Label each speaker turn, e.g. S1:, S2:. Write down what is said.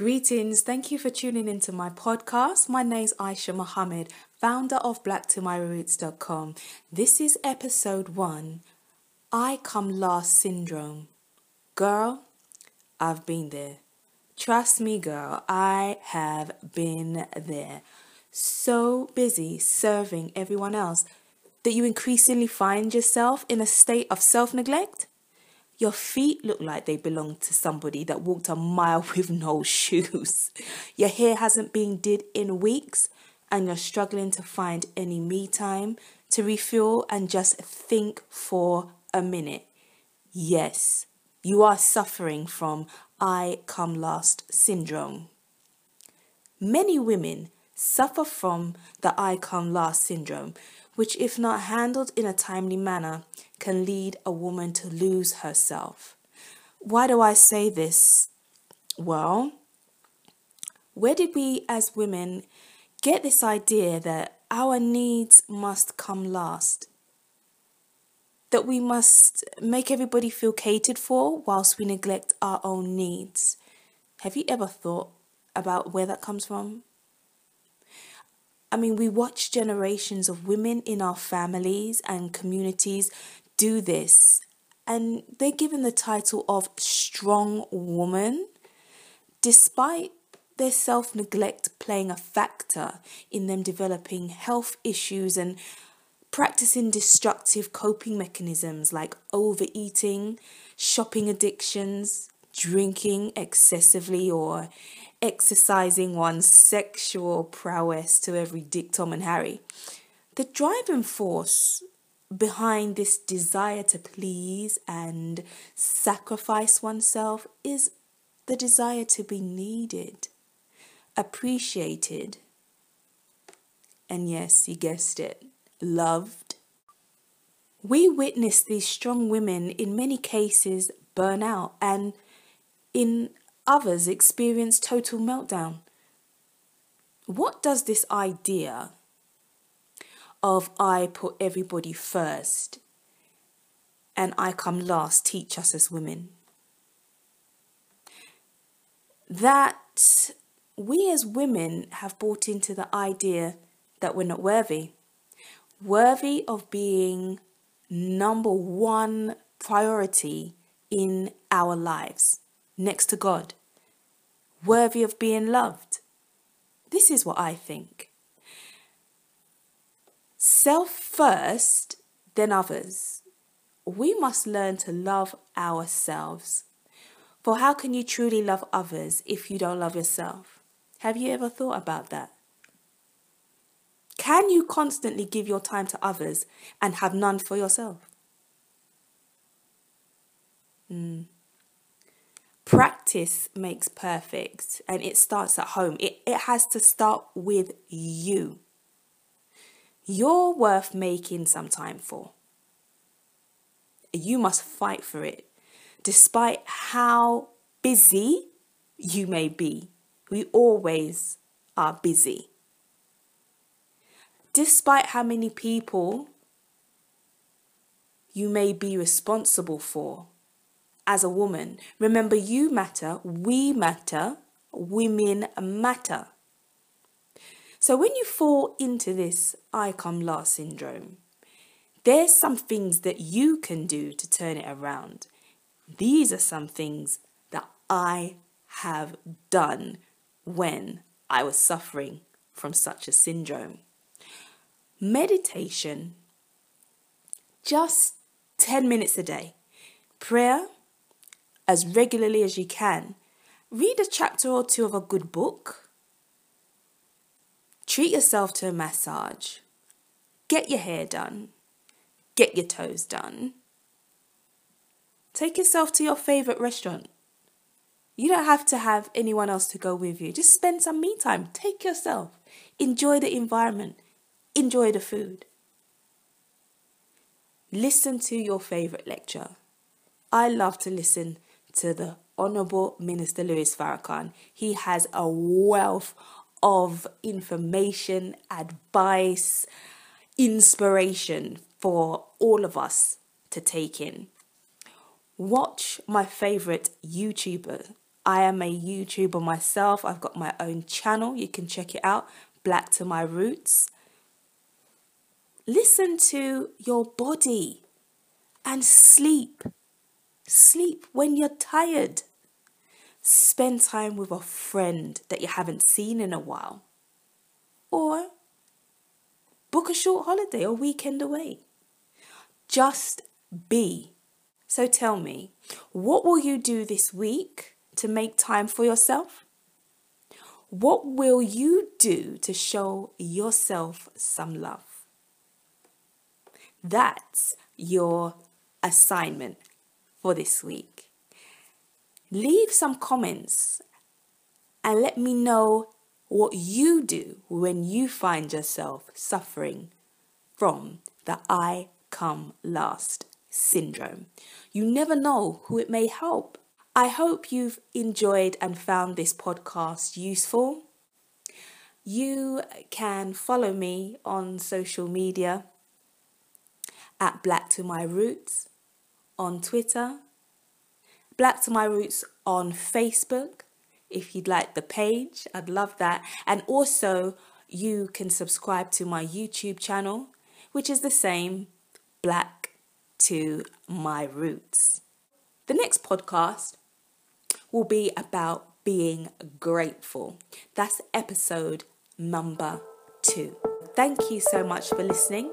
S1: Greetings. Thank you for tuning into my podcast. My name is Aisha Mohammed, founder of blacktomyroots.com. This is episode one I Come Last Syndrome. Girl, I've been there. Trust me, girl, I have been there. So busy serving everyone else that you increasingly find yourself in a state of self neglect your feet look like they belong to somebody that walked a mile with no shoes. Your hair hasn't been did in weeks and you're struggling to find any me time to refuel and just think for a minute. Yes, you are suffering from I come last syndrome. Many women suffer from the I come last syndrome, which, if not handled in a timely manner, can lead a woman to lose herself. Why do I say this? Well, where did we as women get this idea that our needs must come last? That we must make everybody feel catered for whilst we neglect our own needs? Have you ever thought about where that comes from? I mean, we watch generations of women in our families and communities do this, and they're given the title of strong woman, despite their self neglect playing a factor in them developing health issues and practicing destructive coping mechanisms like overeating, shopping addictions, drinking excessively, or exercising one's sexual prowess to every Dick, Tom, and Harry. The driving force behind this desire to please and sacrifice oneself is the desire to be needed, appreciated, and yes, you guessed it, loved. We witness these strong women in many cases burn out and in others experience total meltdown. What does this idea of I put everybody first and I come last teach us as women. That we as women have bought into the idea that we're not worthy, worthy of being number one priority in our lives, next to God, worthy of being loved. This is what I think. Self first, then others. We must learn to love ourselves. For how can you truly love others if you don't love yourself? Have you ever thought about that? Can you constantly give your time to others and have none for yourself? Mm. Practice makes perfect and it starts at home. It, it has to start with you you're worth making some time for. You must fight for it, despite how busy you may be. We always are busy. Despite how many people you may be responsible for as a woman, remember you matter, we matter, women matter. So when you fall into this I come last syndrome, there's some things that you can do to turn it around. These are some things that I have done when I was suffering from such a syndrome. Meditation, just 10 minutes a day. Prayer, as regularly as you can. Read a chapter or two of a good book Treat yourself to a massage. Get your hair done. Get your toes done. Take yourself to your favorite restaurant. You don't have to have anyone else to go with you. Just spend some me time. Take yourself. Enjoy the environment. Enjoy the food. Listen to your favorite lecture. I love to listen to the Honorable Minister Louis Farrakhan. He has a wealth of information, advice, inspiration for all of us to take in. Watch my favorite YouTuber, I am a YouTuber myself. I've got my own channel. You can check it out, Black to My Roots. Listen to your body and sleep. Sleep when you're tired. Spend time with a friend that you haven't seen in a while. Or book a short holiday or weekend away. Just be. So tell me, what will you do this week to make time for yourself? What will you do to show yourself some love? That's your assignment for this week. Leave some comments and let me know what you do when you find yourself suffering from the I come last syndrome. You never know who it may help. I hope you've enjoyed and found this podcast useful. You can follow me on social media at Black to My Roots on Twitter, Black to My Roots on Facebook. If you'd like the page, I'd love that. And also, you can subscribe to my YouTube channel, which is the same Black to My Roots. The next podcast will be about being grateful. That's episode number two. Thank you so much for listening.